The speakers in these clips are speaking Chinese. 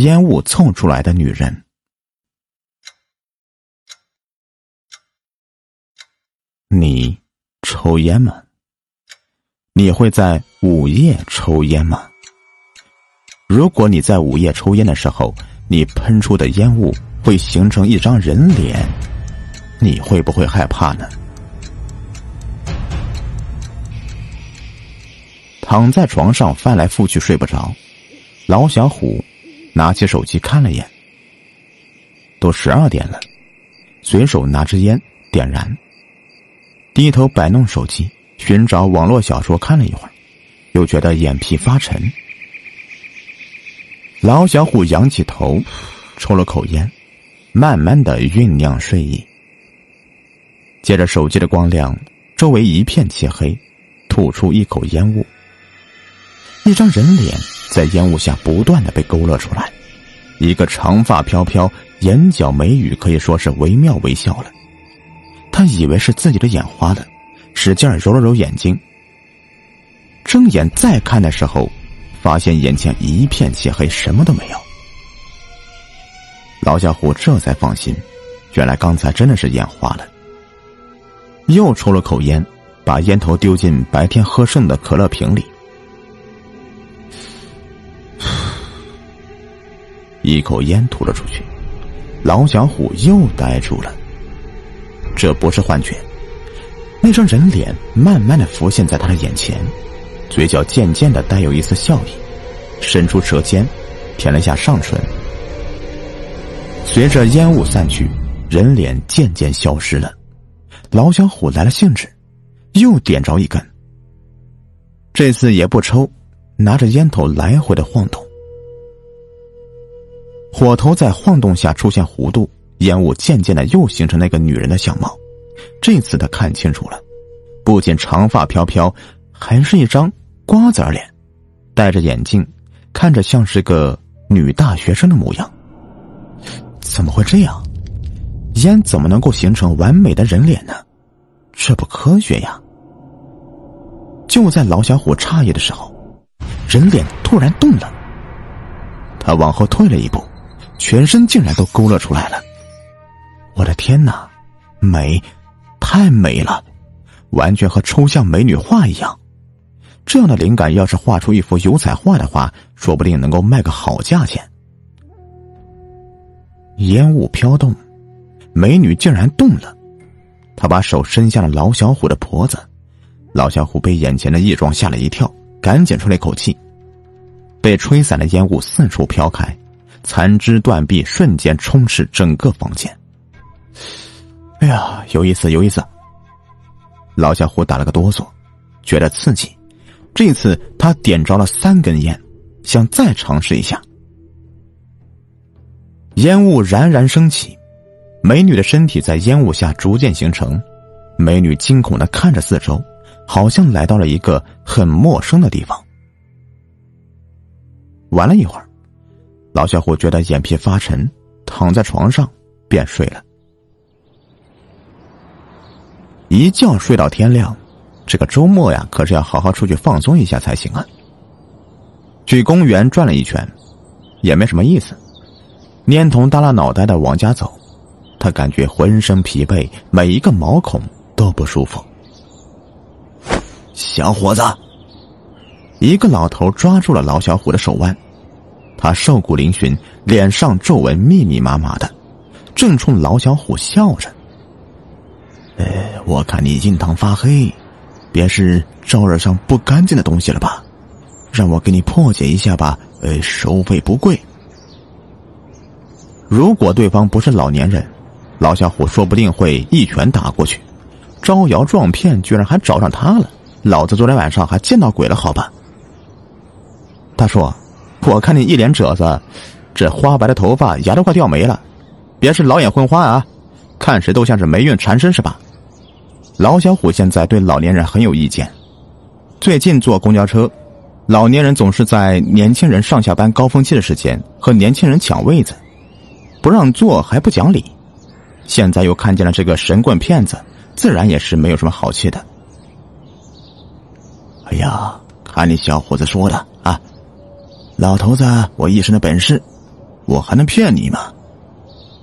烟雾凑出来的女人。你抽烟吗？你会在午夜抽烟吗？如果你在午夜抽烟的时候，你喷出的烟雾会形成一张人脸，你会不会害怕呢？躺在床上翻来覆去睡不着，老小虎拿起手机看了眼，都十二点了，随手拿支烟点燃。低头摆弄手机，寻找网络小说看了一会儿，又觉得眼皮发沉。老小虎仰起头，抽了口烟，慢慢的酝酿睡意。借着手机的光亮，周围一片漆黑，吐出一口烟雾。一张人脸在烟雾下不断的被勾勒出来，一个长发飘飘、眼角眉宇可以说是惟妙惟肖了。他以为是自己的眼花了，使劲揉了揉眼睛。睁眼再看的时候，发现眼前一片漆黑，什么都没有。老小虎这才放心，原来刚才真的是眼花了。又抽了口烟，把烟头丢进白天喝剩的可乐瓶里，一口烟吐了出去，老小虎又呆住了。这不是幻觉，那张人脸慢慢的浮现在他的眼前，嘴角渐渐的带有一丝笑意，伸出舌尖，舔了一下上唇。随着烟雾散去，人脸渐渐消失了。老小虎来了兴致，又点着一根。这次也不抽，拿着烟头来回的晃动，火头在晃动下出现弧度。烟雾渐渐的又形成那个女人的相貌，这次他看清楚了，不仅长发飘飘，还是一张瓜子脸，戴着眼镜，看着像是个女大学生的模样。怎么会这样？烟怎么能够形成完美的人脸呢？这不科学呀！就在老小虎诧异的时候，人脸突然动了，他往后退了一步，全身竟然都勾勒出来了。我的天哪，美，太美了，完全和抽象美女画一样。这样的灵感要是画出一幅油彩画的话，说不定能够卖个好价钱。烟雾飘动，美女竟然动了，她把手伸向了老小虎的脖子，老小虎被眼前的异状吓了一跳，赶紧出了一口气。被吹散的烟雾四处飘开，残肢断臂瞬间充斥整个房间。哎呀，有意思，有意思！老小虎打了个哆嗦，觉得刺激。这次他点着了三根烟，想再尝试一下。烟雾冉冉升起，美女的身体在烟雾下逐渐形成。美女惊恐的看着四周，好像来到了一个很陌生的地方。玩了一会儿，老小虎觉得眼皮发沉，躺在床上便睡了。一觉睡到天亮，这个周末呀，可是要好好出去放松一下才行啊。去公园转了一圈，也没什么意思，蔫头耷拉脑袋的往家走。他感觉浑身疲惫，每一个毛孔都不舒服。小伙子，一个老头抓住了老小虎的手腕，他瘦骨嶙峋，脸上皱纹密密麻麻的，正冲老小虎笑着。哎，我看你印堂发黑，别是招惹上不干净的东西了吧？让我给你破解一下吧。呃，收费不贵。如果对方不是老年人，老小虎说不定会一拳打过去。招摇撞骗，居然还找上他了！老子昨天晚上还见到鬼了，好吧？大叔，我看你一脸褶子，这花白的头发，牙都快掉没了，别是老眼昏花啊？看谁都像是霉运缠身是吧？老小虎现在对老年人很有意见。最近坐公交车，老年人总是在年轻人上下班高峰期的时间和年轻人抢位子，不让座还不讲理。现在又看见了这个神棍骗子，自然也是没有什么好气的。哎呀，看你小伙子说的，老头子我一身的本事，我还能骗你吗？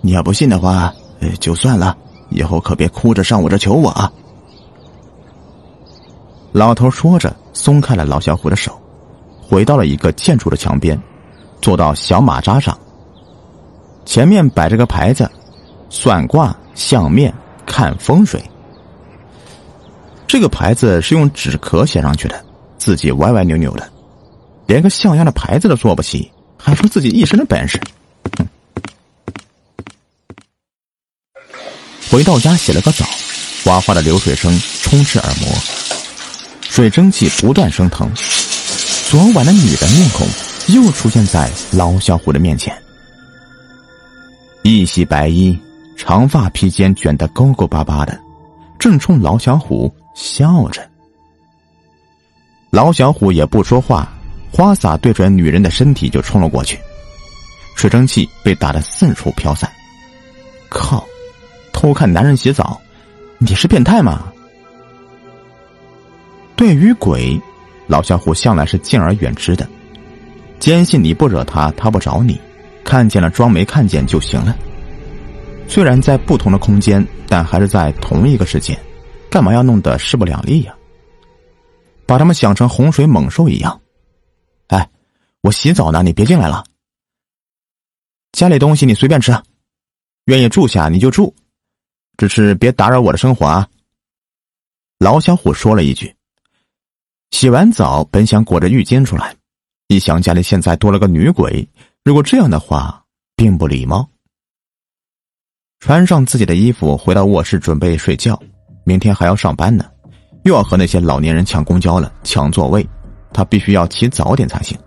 你要不信的话，就算了，以后可别哭着上我这求我啊！老头说着，松开了老小虎的手，回到了一个建筑的墙边，坐到小马扎上。前面摆着个牌子，算卦、相面、看风水。这个牌子是用纸壳写上去的，字迹歪歪扭扭的，连个像样的牌子都做不起，还说自己一身的本事。回到家洗了个澡，哗哗的流水声充斥耳膜，水蒸气不断升腾。昨晚的女人面孔又出现在老小虎的面前，一袭白衣，长发披肩卷得勾勾巴巴的，正冲老小虎笑着。老小虎也不说话，花洒对准女人的身体就冲了过去，水蒸气被打得四处飘散。靠！偷看男人洗澡，你是变态吗？对于鬼，老小虎向来是敬而远之的，坚信你不惹他，他不找你，看见了装没看见就行了。虽然在不同的空间，但还是在同一个世界，干嘛要弄得势不两立呀？把他们想成洪水猛兽一样。哎，我洗澡呢，你别进来了。家里东西你随便吃，愿意住下你就住。只是别打扰我的生活啊！老小虎说了一句。洗完澡，本想裹着浴巾出来，一想家里现在多了个女鬼，如果这样的话，并不礼貌。穿上自己的衣服，回到卧室准备睡觉。明天还要上班呢，又要和那些老年人抢公交了，抢座位，他必须要起早点才行，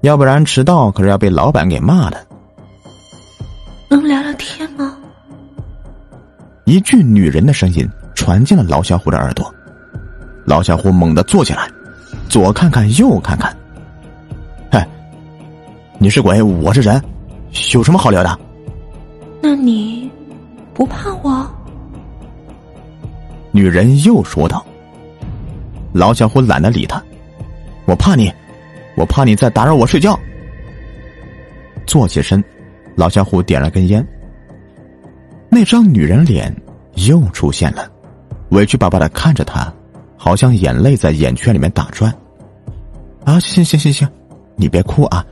要不然迟到可是要被老板给骂的。能聊聊天吗？一句女人的声音传进了老小虎的耳朵，老小虎猛地坐起来，左看看右看看。嗨，你是鬼，我是人，有什么好聊的？那你不怕我？女人又说道。老小虎懒得理他，我怕你，我怕你再打扰我睡觉。坐起身，老小虎点了根烟。那张女人脸又出现了，委屈巴巴的看着他，好像眼泪在眼圈里面打转。啊，行行行行，你别哭啊，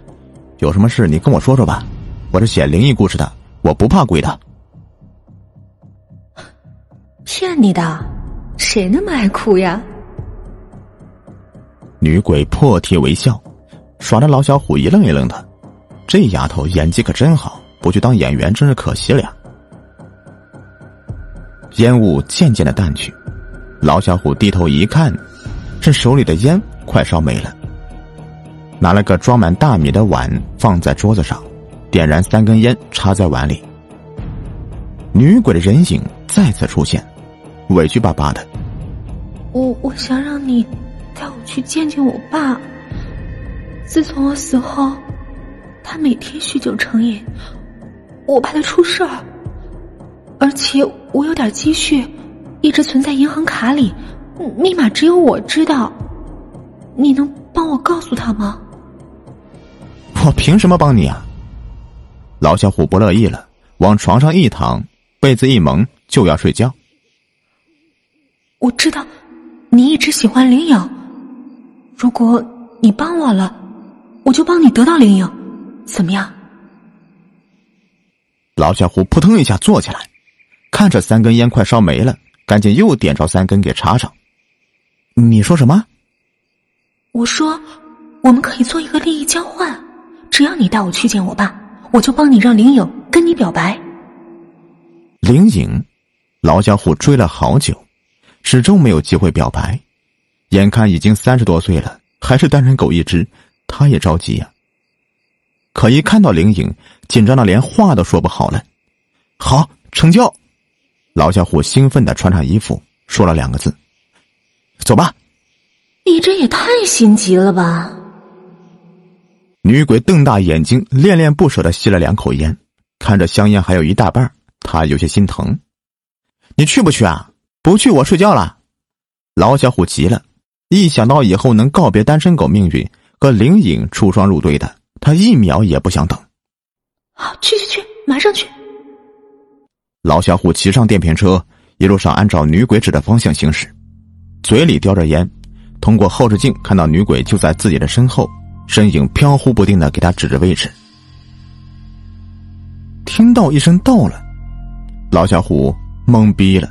有什么事你跟我说说吧，我是写灵异故事的，我不怕鬼的。骗你的，谁那么爱哭呀？女鬼破涕为笑，耍的老小虎一愣一愣的，这丫头演技可真好，不去当演员真是可惜了呀。烟雾渐渐的淡去，老小虎低头一看，这手里的烟快烧没了。拿了个装满大米的碗放在桌子上，点燃三根烟插在碗里。女鬼的人影再次出现，委屈巴巴的：“我我想让你带我去见见我爸。自从我死后，他每天酗酒成瘾，我怕他出事儿。”而且我有点积蓄，一直存在银行卡里，密码只有我知道。你能帮我告诉他吗？我凭什么帮你啊？老小虎不乐意了，往床上一躺，被子一蒙就要睡觉。我知道，你一直喜欢林影，如果你帮我了，我就帮你得到灵影，怎么样？老小虎扑腾一下坐起来。看着三根烟快烧没了，赶紧又点着三根给插上。你说什么？我说，我们可以做一个利益交换，只要你带我去见我爸，我就帮你让灵影跟你表白。灵影，老小虎追了好久，始终没有机会表白。眼看已经三十多岁了，还是单身狗一只，他也着急呀。可一看到灵影，紧张的连话都说不好了。好，成交。老小虎兴奋的穿上衣服，说了两个字：“走吧。”你这也太心急了吧！女鬼瞪大眼睛，恋恋不舍的吸了两口烟，看着香烟还有一大半，她有些心疼。你去不去啊？不去，我睡觉了。老小虎急了，一想到以后能告别单身狗命运，和灵隐出双入对的，他一秒也不想等。好，去去去，马上去。老小虎骑上电瓶车，一路上按照女鬼指的方向行驶，嘴里叼着烟，通过后视镜看到女鬼就在自己的身后，身影飘忽不定的给他指着位置。听到一声“到了”，老小虎懵逼了。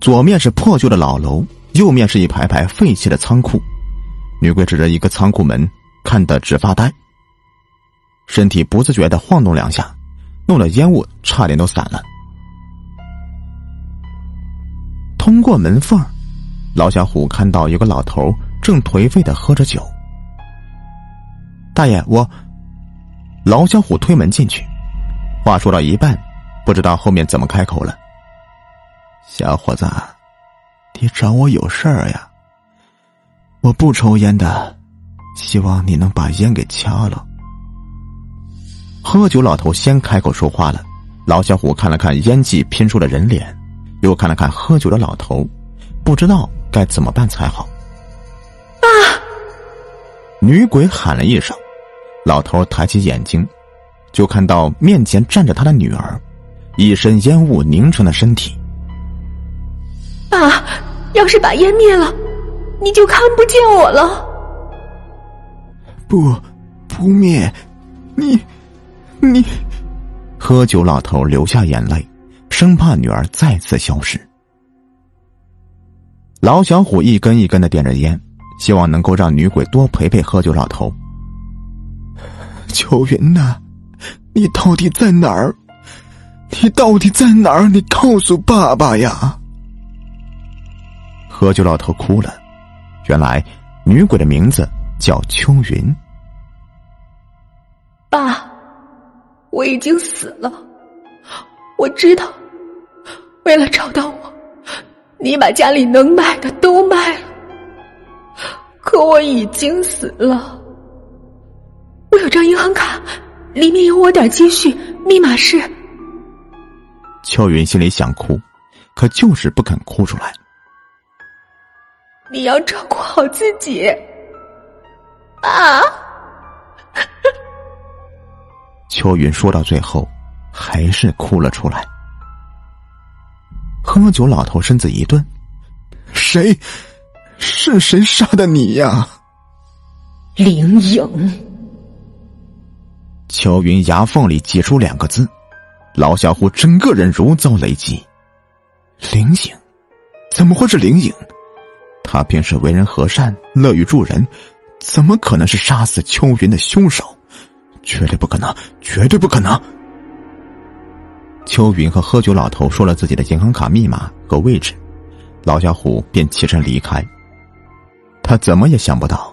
左面是破旧的老楼，右面是一排排废弃的仓库。女鬼指着一个仓库门，看得直发呆。身体不自觉的晃动两下，弄得烟雾差点都散了。通过门缝，老小虎看到有个老头正颓废的喝着酒。大爷，我……老小虎推门进去，话说到一半，不知道后面怎么开口了。小伙子，你找我有事儿呀？我不抽烟的，希望你能把烟给掐了。喝酒老头先开口说话了，老小虎看了看烟气拼出了人脸，又看了看喝酒的老头，不知道该怎么办才好。爸！女鬼喊了一声，老头抬起眼睛，就看到面前站着他的女儿，一身烟雾凝成的身体。爸，要是把烟灭了，你就看不见我了。不，不灭，你，你。喝酒老头流下眼泪，生怕女儿再次消失。老小虎一根一根的点着烟，希望能够让女鬼多陪陪喝酒老头。秋云呐，你到底在哪儿？你到底在哪儿？你告诉爸爸呀！喝酒老头哭了，原来女鬼的名字叫秋云。爸，我已经死了，我知道，为了找到我，你把家里能卖的都卖了。可我已经死了，我有张银行卡，里面有我点积蓄，密码是……秋云心里想哭，可就是不肯哭出来。你要照顾好自己，啊！秋云说到最后，还是哭了出来。喝酒老头身子一顿：“谁？是谁杀的你呀？”灵影。秋云牙缝里挤出两个字，老小虎整个人如遭雷击。灵影？怎么会是灵影？他平时为人和善，乐于助人，怎么可能是杀死秋云的凶手？绝对不可能，绝对不可能！秋云和喝酒老头说了自己的银行卡密码和位置，老小虎便起身离开。他怎么也想不到，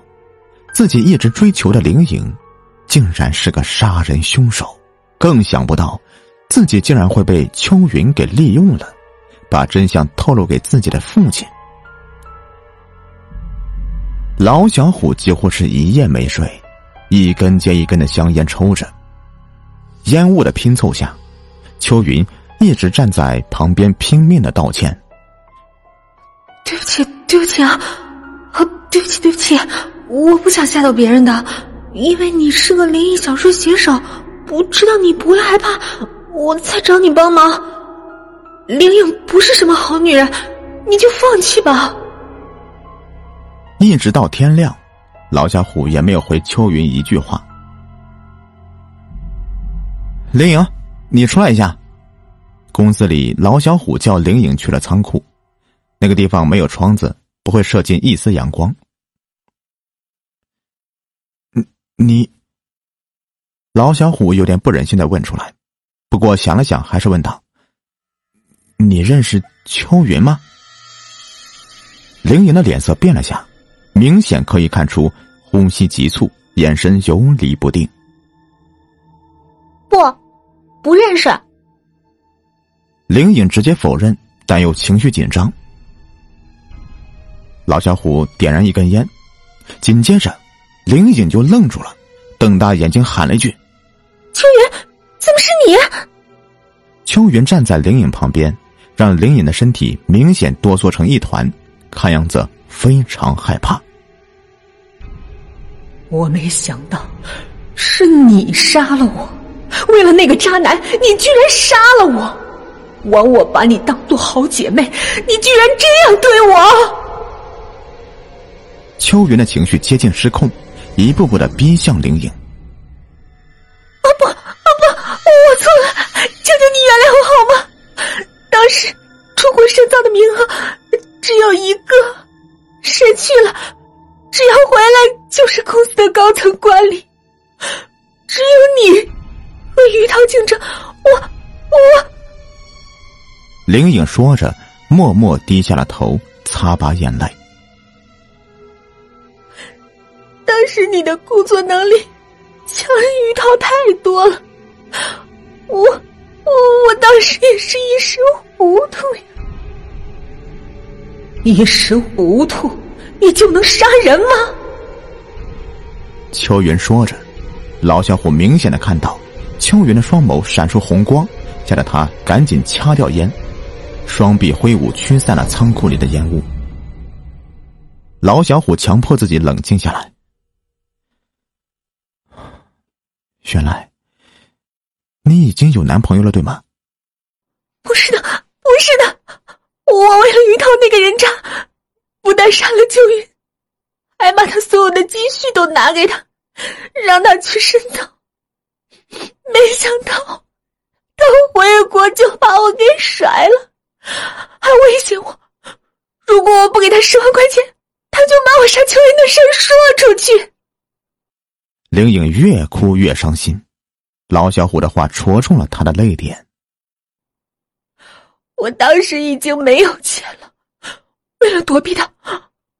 自己一直追求的灵影，竟然是个杀人凶手，更想不到，自己竟然会被秋云给利用了，把真相透露给自己的父亲。老小虎几乎是一夜没睡，一根接一根的香烟抽着。烟雾的拼凑下，秋云一直站在旁边拼命的道歉：“对不起，对不起啊，啊，对不起，对不起，我不想吓到别人的，因为你是个灵异小说写手，我知道你不会害怕，我才找你帮忙。灵影不是什么好女人，你就放弃吧。”一直到天亮，老小虎也没有回秋云一句话。林颖，你出来一下。公司里，老小虎叫林颖去了仓库，那个地方没有窗子，不会射进一丝阳光。你你，老小虎有点不忍心的问出来，不过想了想，还是问道：“你认识秋云吗？”林颖的脸色变了下。明显可以看出，呼吸急促，眼神游离不定。不，不认识。灵隐直接否认，但又情绪紧张。老小虎点燃一根烟，紧接着，灵隐就愣住了，瞪大眼睛喊了一句：“秋云，怎么是你？”秋云站在灵隐旁边，让灵隐的身体明显哆嗦成一团，看样子非常害怕。我没想到，是你杀了我，为了那个渣男，你居然杀了我！枉我把你当做好姐妹，你居然这样对我！秋云的情绪接近失控，一步步的逼向灵影。影说着，默默低下了头，擦把眼泪。当时你的工作能力强于于涛太多了，我我我当时也是一时糊涂呀。一时糊涂，你就能杀人吗？秋云说着。老小虎明显的看到，秋云的双眸闪出红光，吓得他赶紧掐掉烟，双臂挥舞驱散了仓库里的烟雾。老小虎强迫自己冷静下来。原来，你已经有男朋友了，对吗？不是的，不是的，我为了于涛那个人渣，不但杀了秋云，还把他所有的积蓄都拿给他。让他去深造，没想到他回国就把我给甩了，还威胁我，如果我不给他十万块钱，他就把我杀秋云的事说出去。灵影越哭越伤心，老小虎的话戳中了他的泪点。我当时已经没有钱了，为了躲避他，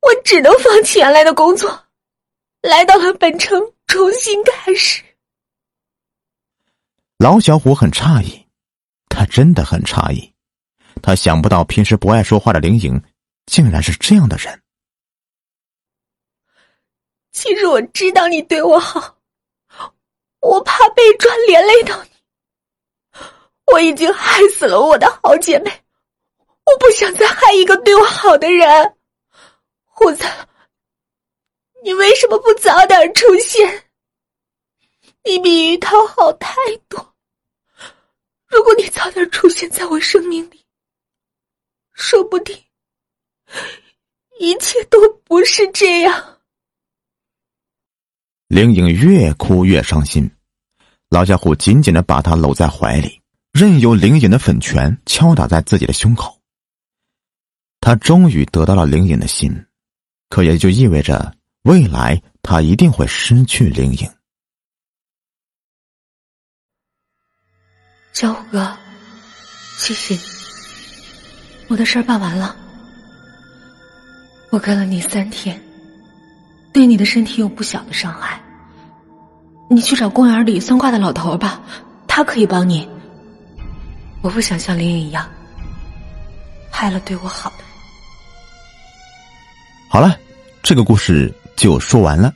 我只能放弃原来的工作。来到了本城，重新开始。老小虎很诧异，他真的很诧异，他想不到平时不爱说话的灵影，竟然是这样的人。其实我知道你对我好，我怕被抓连累到你。我已经害死了我的好姐妹，我不想再害一个对我好的人。虎子。你为什么不早点出现？你比于涛好太多。如果你早点出现在我生命里，说不定一切都不是这样。灵影越哭越伤心，老家伙紧紧的把她搂在怀里，任由灵影的粉拳敲打在自己的胸口。他终于得到了灵影的心，可也就意味着。未来，他一定会失去灵影。小虎哥，谢谢你，我的事儿办完了。我跟了你三天，对你的身体有不小的伤害。你去找公园里算卦的老头吧，他可以帮你。我不想像灵影一样，害了对我好的。好了，这个故事。就说完了，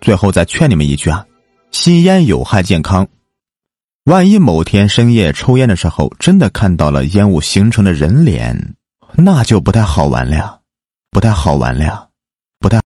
最后再劝你们一句啊，吸烟有害健康。万一某天深夜抽烟的时候，真的看到了烟雾形成的人脸，那就不太好玩了，不太好玩了不太。